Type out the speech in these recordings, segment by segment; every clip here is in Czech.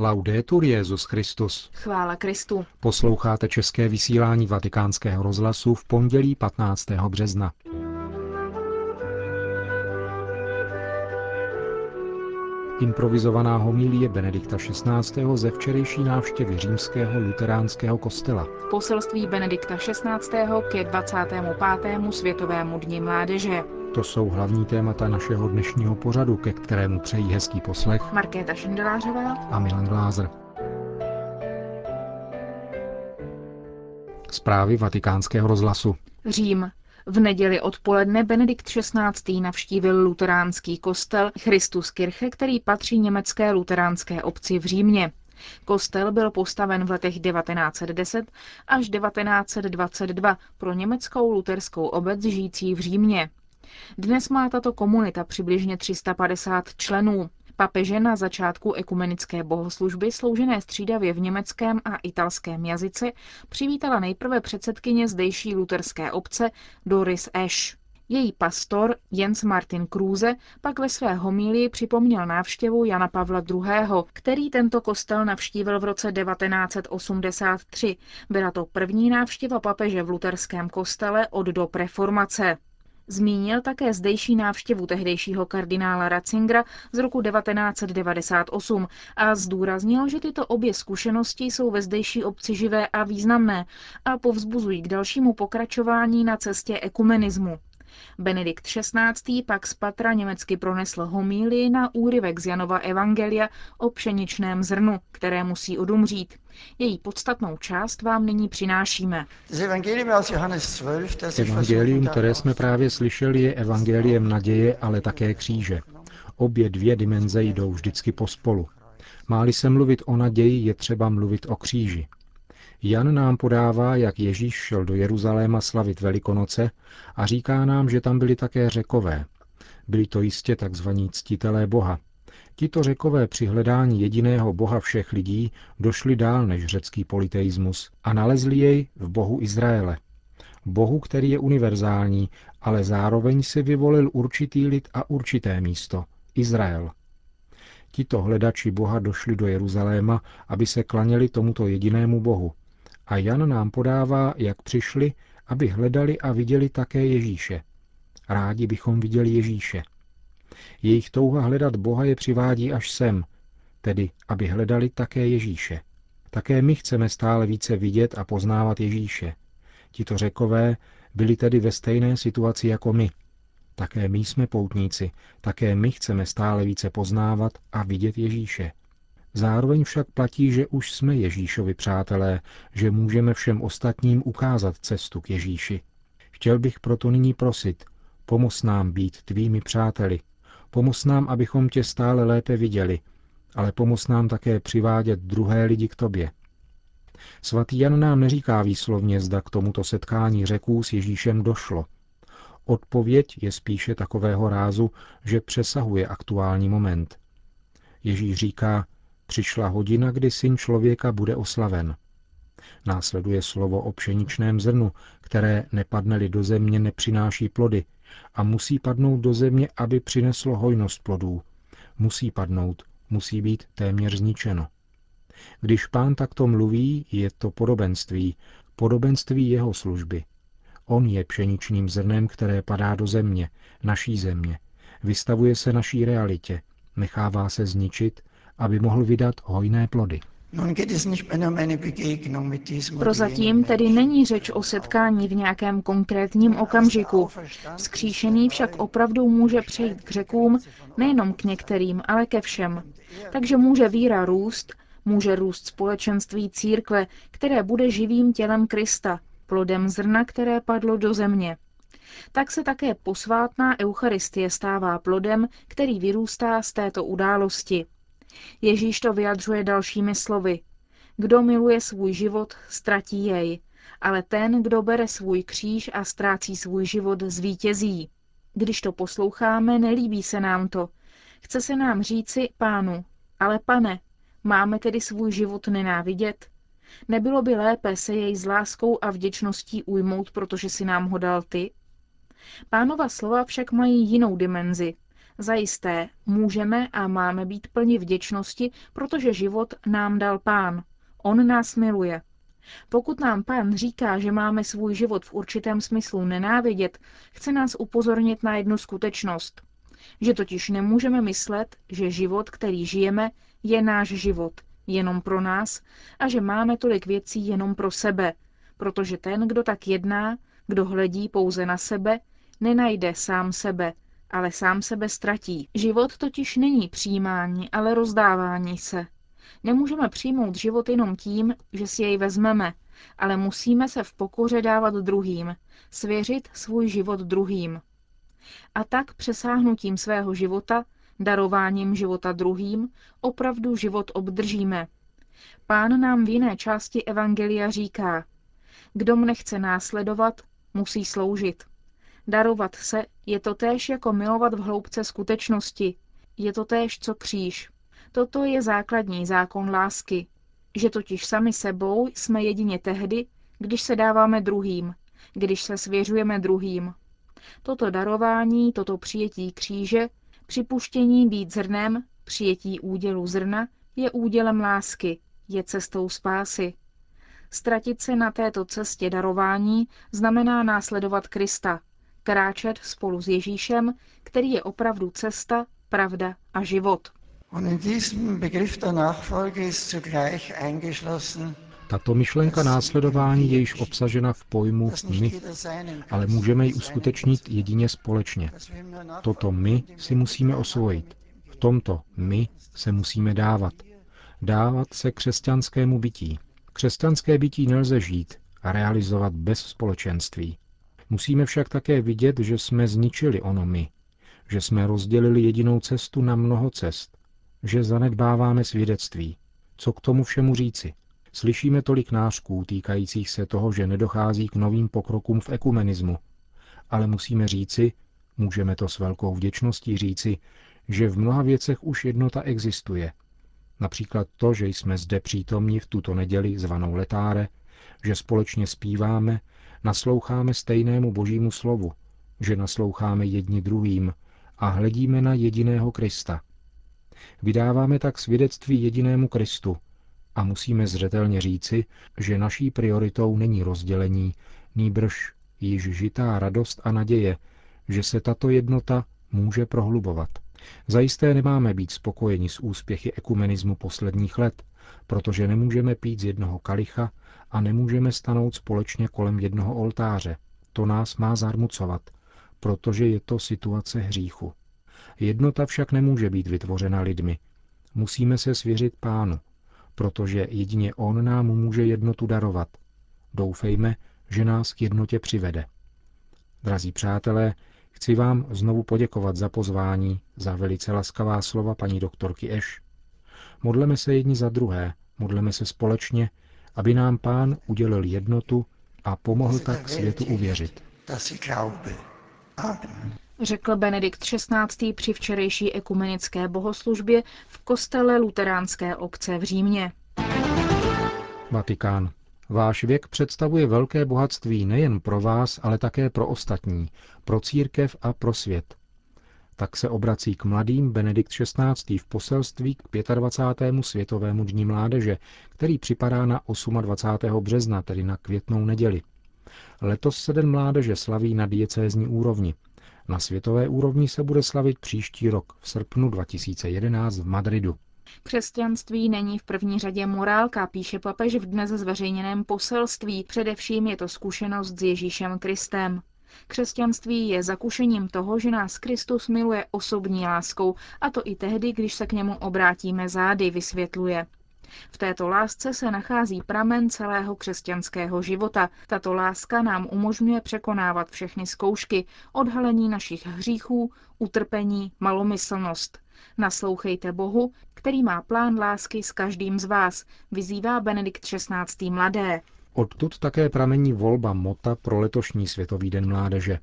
Laudetur Jezus Christus. Chvála Kristu. Posloucháte české vysílání Vatikánského rozhlasu v pondělí 15. března. Improvizovaná homilie Benedikta XVI. ze včerejší návštěvy římského luteránského kostela. Poselství Benedikta XVI. ke 25. Světovému dni mládeže. To jsou hlavní témata našeho dnešního pořadu, ke kterému přejí hezký poslech Markéta Šindelářová a Milan Glázer. Zprávy vatikánského rozhlasu. Řím. V neděli odpoledne Benedikt XVI. navštívil luteránský kostel Christuskirche, který patří německé luteránské obci v Římě. Kostel byl postaven v letech 1910 až 1922 pro německou luterskou obec žijící v Římě. Dnes má tato komunita přibližně 350 členů. Papeže na začátku ekumenické bohoslužby sloužené střídavě v německém a italském jazyce přivítala nejprve předsedkyně zdejší luterské obce Doris Esch. Její pastor Jens Martin Kruse pak ve své homílii připomněl návštěvu Jana Pavla II., který tento kostel navštívil v roce 1983. Byla to první návštěva papeže v luterském kostele od do reformace. Zmínil také zdejší návštěvu tehdejšího kardinála Ratzingera z roku 1998 a zdůraznil, že tyto obě zkušenosti jsou ve zdejší obci živé a významné a povzbuzují k dalšímu pokračování na cestě ekumenismu. Benedikt XVI. pak z patra německy pronesl homílii na úryvek z Janova Evangelia o pšeničném zrnu, které musí odumřít. Její podstatnou část vám nyní přinášíme. Evangelium, které jsme právě slyšeli, je evangeliem naděje, ale také kříže. Obě dvě dimenze jdou vždycky pospolu. Máli se mluvit o naději, je třeba mluvit o kříži. Jan nám podává, jak Ježíš šel do Jeruzaléma slavit Velikonoce a říká nám, že tam byli také řekové. Byli to jistě takzvaní ctitelé Boha. Tito řekové při hledání jediného Boha všech lidí došli dál než řecký politeismus a nalezli jej v Bohu Izraele. Bohu, který je univerzální, ale zároveň si vyvolil určitý lid a určité místo – Izrael. Tito hledači Boha došli do Jeruzaléma, aby se klaněli tomuto jedinému Bohu, a Jan nám podává, jak přišli, aby hledali a viděli také Ježíše. Rádi bychom viděli Ježíše. Jejich touha hledat Boha je přivádí až sem, tedy aby hledali také Ježíše. Také my chceme stále více vidět a poznávat Ježíše. Tito řekové byli tedy ve stejné situaci jako my. Také my jsme poutníci, také my chceme stále více poznávat a vidět Ježíše. Zároveň však platí, že už jsme Ježíšovi přátelé, že můžeme všem ostatním ukázat cestu k Ježíši. Chtěl bych proto nyní prosit, pomoz nám být tvými přáteli, pomoz nám, abychom tě stále lépe viděli, ale pomoz nám také přivádět druhé lidi k tobě. Svatý Jan nám neříká výslovně, zda k tomuto setkání řeků s Ježíšem došlo. Odpověď je spíše takového rázu, že přesahuje aktuální moment. Ježíš říká, Přišla hodina, kdy syn člověka bude oslaven. Následuje slovo o pšeničném zrnu, které nepadne do země, nepřináší plody a musí padnout do země, aby přineslo hojnost plodů. Musí padnout, musí být téměř zničeno. Když pán takto mluví, je to podobenství, podobenství jeho služby. On je pšeničným zrnem, které padá do země, naší země, vystavuje se naší realitě, nechává se zničit aby mohl vydat hojné plody. Prozatím tedy není řeč o setkání v nějakém konkrétním okamžiku. Skříšený však opravdu může přejít k řekům, nejenom k některým, ale ke všem. Takže může víra růst, může růst společenství církve, které bude živým tělem Krista, plodem zrna, které padlo do země. Tak se také posvátná Eucharistie stává plodem, který vyrůstá z této události. Ježíš to vyjadřuje dalšími slovy. Kdo miluje svůj život, ztratí jej, ale ten, kdo bere svůj kříž a ztrácí svůj život, zvítězí. Když to posloucháme, nelíbí se nám to. Chce se nám říci, pánu, ale pane, máme tedy svůj život nenávidět? Nebylo by lépe se jej s láskou a vděčností ujmout, protože si nám ho dal ty? Pánova slova však mají jinou dimenzi. Zajisté můžeme a máme být plni vděčnosti, protože život nám dal Pán. On nás miluje. Pokud nám Pán říká, že máme svůj život v určitém smyslu nenávidět, chce nás upozornit na jednu skutečnost. Že totiž nemůžeme myslet, že život, který žijeme, je náš život, jenom pro nás, a že máme tolik věcí jenom pro sebe, protože ten, kdo tak jedná, kdo hledí pouze na sebe, nenajde sám sebe, ale sám sebe ztratí. Život totiž není přijímání, ale rozdávání se. Nemůžeme přijmout život jenom tím, že si jej vezmeme, ale musíme se v pokoře dávat druhým, svěřit svůj život druhým. A tak přesáhnutím svého života, darováním života druhým, opravdu život obdržíme. Pán nám v jiné části Evangelia říká, kdo mne chce následovat, musí sloužit. Darovat se je to též jako milovat v hloubce skutečnosti. Je to též co kříž. Toto je základní zákon lásky, že totiž sami sebou jsme jedině tehdy, když se dáváme druhým, když se svěřujeme druhým. Toto darování, toto přijetí kříže, připuštění být zrnem, přijetí údělu zrna, je údělem lásky, je cestou spásy. Ztratit se na této cestě darování znamená následovat Krista, kráčet spolu s Ježíšem, který je opravdu cesta, pravda a život. Tato myšlenka následování je již obsažena v pojmu my, ale můžeme ji uskutečnit jedině společně. Toto my si musíme osvojit. V tomto my se musíme dávat. Dávat se křesťanskému bytí. Křesťanské bytí nelze žít a realizovat bez společenství. Musíme však také vidět, že jsme zničili ono my, že jsme rozdělili jedinou cestu na mnoho cest, že zanedbáváme svědectví. Co k tomu všemu říci? Slyšíme tolik nářků týkajících se toho, že nedochází k novým pokrokům v ekumenismu. Ale musíme říci, můžeme to s velkou vděčností říci, že v mnoha věcech už jednota existuje. Například to, že jsme zde přítomni v tuto neděli zvanou letáre, že společně zpíváme, nasloucháme stejnému božímu slovu, že nasloucháme jedni druhým a hledíme na jediného Krista. Vydáváme tak svědectví jedinému Kristu a musíme zřetelně říci, že naší prioritou není rozdělení, nýbrž již žitá radost a naděje, že se tato jednota může prohlubovat. Zajisté nemáme být spokojeni s úspěchy ekumenismu posledních let, protože nemůžeme pít z jednoho kalicha a nemůžeme stanout společně kolem jednoho oltáře. To nás má zarmucovat, protože je to situace hříchu. Jednota však nemůže být vytvořena lidmi. Musíme se svěřit pánu, protože jedině on nám může jednotu darovat. Doufejme, že nás k jednotě přivede. Drazí přátelé, chci vám znovu poděkovat za pozvání, za velice laskavá slova paní doktorky Eš. Modleme se jedni za druhé, modleme se společně, aby nám pán udělil jednotu a pomohl tak světu uvěřit. Řekl Benedikt XVI. při včerejší ekumenické bohoslužbě v kostele luteránské obce v Římě. Vatikán. Váš věk představuje velké bohatství nejen pro vás, ale také pro ostatní, pro církev a pro svět. Tak se obrací k mladým Benedikt XVI. v poselství k 25. světovému dní mládeže, který připadá na 28. března, tedy na květnou neděli. Letos se Den mládeže slaví na diecézní úrovni. Na světové úrovni se bude slavit příští rok v srpnu 2011 v Madridu. Křesťanství není v první řadě morálka, píše papež v dnes zveřejněném poselství. Především je to zkušenost s Ježíšem Kristem. Křesťanství je zakušením toho, že nás Kristus miluje osobní láskou, a to i tehdy, když se k němu obrátíme zády, vysvětluje. V této lásce se nachází pramen celého křesťanského života. Tato láska nám umožňuje překonávat všechny zkoušky, odhalení našich hříchů, utrpení, malomyslnost. Naslouchejte Bohu, který má plán lásky s každým z vás, vyzývá Benedikt XVI. mladé. Odtud také pramení volba mota pro letošní Světový den mládeže.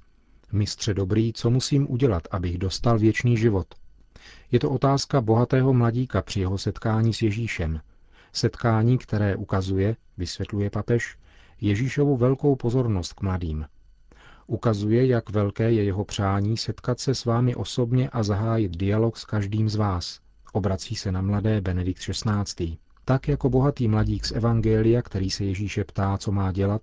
Mistře dobrý, co musím udělat, abych dostal věčný život? Je to otázka bohatého mladíka při jeho setkání s Ježíšem. Setkání, které ukazuje, vysvětluje papež, Ježíšovu velkou pozornost k mladým. Ukazuje, jak velké je jeho přání setkat se s vámi osobně a zahájit dialog s každým z vás. Obrací se na mladé Benedikt XVI. Tak jako bohatý mladík z Evangelia, který se Ježíše ptá, co má dělat,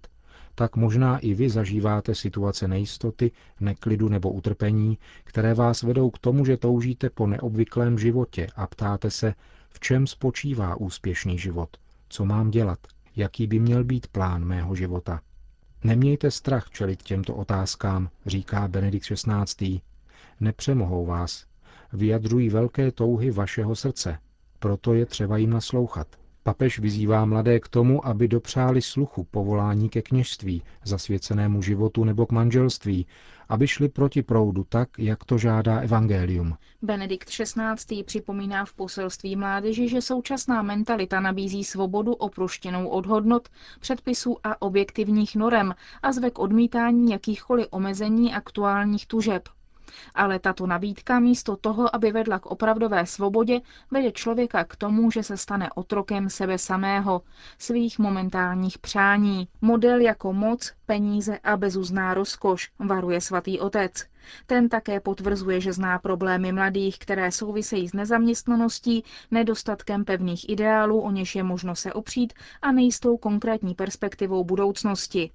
tak možná i vy zažíváte situace nejistoty, neklidu nebo utrpení, které vás vedou k tomu, že toužíte po neobvyklém životě a ptáte se, v čem spočívá úspěšný život, co mám dělat, jaký by měl být plán mého života. Nemějte strach čelit těmto otázkám, říká Benedikt XVI. Nepřemohou vás. Vyjadřují velké touhy vašeho srdce. Proto je třeba jim naslouchat. Papež vyzývá mladé k tomu, aby dopřáli sluchu povolání ke kněžství, zasvěcenému životu nebo k manželství, aby šli proti proudu tak, jak to žádá evangelium. Benedikt XVI. připomíná v poselství mládeži, že současná mentalita nabízí svobodu oproštěnou od hodnot, předpisů a objektivních norem a zve k odmítání jakýchkoliv omezení aktuálních tužeb, ale tato nabídka místo toho, aby vedla k opravdové svobodě, vede člověka k tomu, že se stane otrokem sebe samého, svých momentálních přání. Model jako moc, peníze a bezuzná rozkoš, varuje svatý otec. Ten také potvrzuje, že zná problémy mladých, které souvisejí s nezaměstnaností, nedostatkem pevných ideálů, o něž je možno se opřít a nejistou konkrétní perspektivou budoucnosti.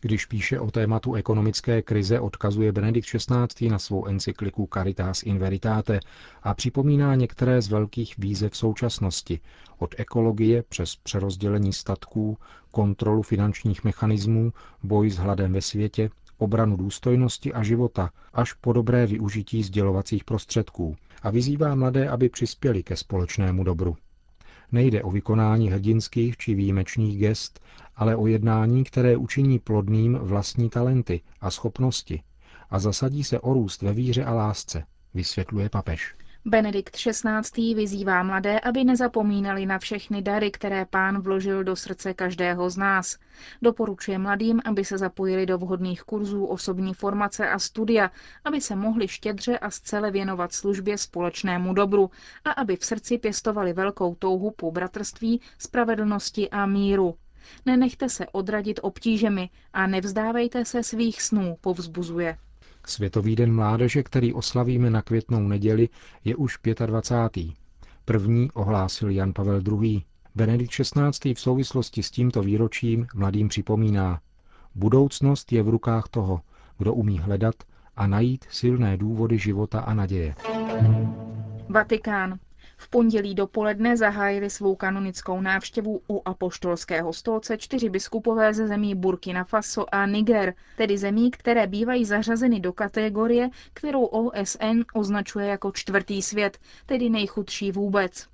Když píše o tématu ekonomické krize, odkazuje Benedikt XVI. na svou encykliku Caritas in Veritate a připomíná některé z velkých výzev současnosti, od ekologie přes přerozdělení statků, kontrolu finančních mechanismů, boj s hladem ve světě, obranu důstojnosti a života, až po dobré využití sdělovacích prostředků a vyzývá mladé, aby přispěli ke společnému dobru. Nejde o vykonání hrdinských či výjimečných gest, ale o jednání, které učiní plodným vlastní talenty a schopnosti a zasadí se o růst ve víře a lásce, vysvětluje papež. Benedikt XVI. vyzývá mladé, aby nezapomínali na všechny dary, které pán vložil do srdce každého z nás. Doporučuje mladým, aby se zapojili do vhodných kurzů osobní formace a studia, aby se mohli štědře a zcele věnovat službě společnému dobru a aby v srdci pěstovali velkou touhu po bratrství, spravedlnosti a míru. Nenechte se odradit obtížemi a nevzdávejte se svých snů, povzbuzuje. Světový den mládeže, který oslavíme na květnou neděli, je už 25. První ohlásil Jan Pavel II. Benedikt XVI. v souvislosti s tímto výročím mladým připomíná, budoucnost je v rukách toho, kdo umí hledat a najít silné důvody života a naděje. Vatikán. V pondělí dopoledne zahájili svou kanonickou návštěvu u apoštolského stolce čtyři biskupové ze zemí Burkina Faso a Niger, tedy zemí, které bývají zařazeny do kategorie, kterou OSN označuje jako čtvrtý svět, tedy nejchudší vůbec.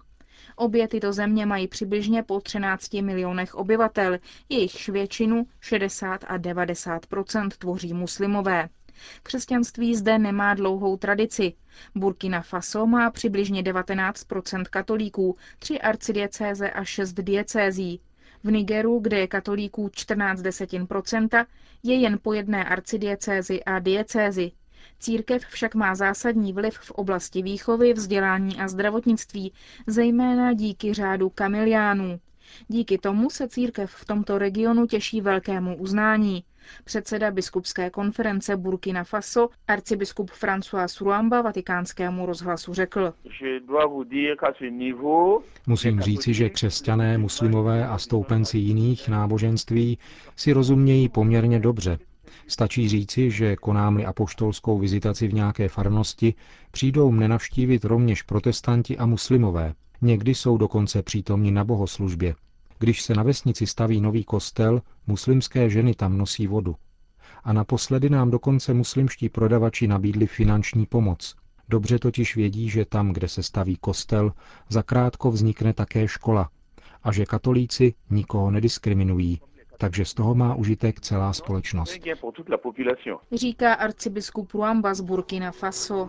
Obě tyto země mají přibližně po 13 milionech obyvatel, jejichž většinu 60 a 90% tvoří muslimové. Křesťanství zde nemá dlouhou tradici. Burkina Faso má přibližně 19% katolíků, tři arcidiecéze a šest diecézí. V Nigeru, kde je katolíků 14 desetin procenta, je jen po jedné arcidiecézi a diecézi. Církev však má zásadní vliv v oblasti výchovy, vzdělání a zdravotnictví, zejména díky řádu kamiliánů. Díky tomu se církev v tomto regionu těší velkému uznání. Předseda biskupské konference Burkina Faso, arcibiskup François Ruamba vatikánskému rozhlasu řekl. Musím říci, že křesťané, muslimové a stoupenci jiných náboženství si rozumějí poměrně dobře. Stačí říci, že konámli apoštolskou vizitaci v nějaké farnosti, přijdou mne navštívit rovněž protestanti a muslimové. Někdy jsou dokonce přítomni na bohoslužbě. Když se na vesnici staví nový kostel, muslimské ženy tam nosí vodu. A naposledy nám dokonce muslimští prodavači nabídli finanční pomoc. Dobře totiž vědí, že tam, kde se staví kostel, zakrátko vznikne také škola a že katolíci nikoho nediskriminují, takže z toho má užitek celá společnost. Říká arcibiskup Ruamba z Burkina Faso.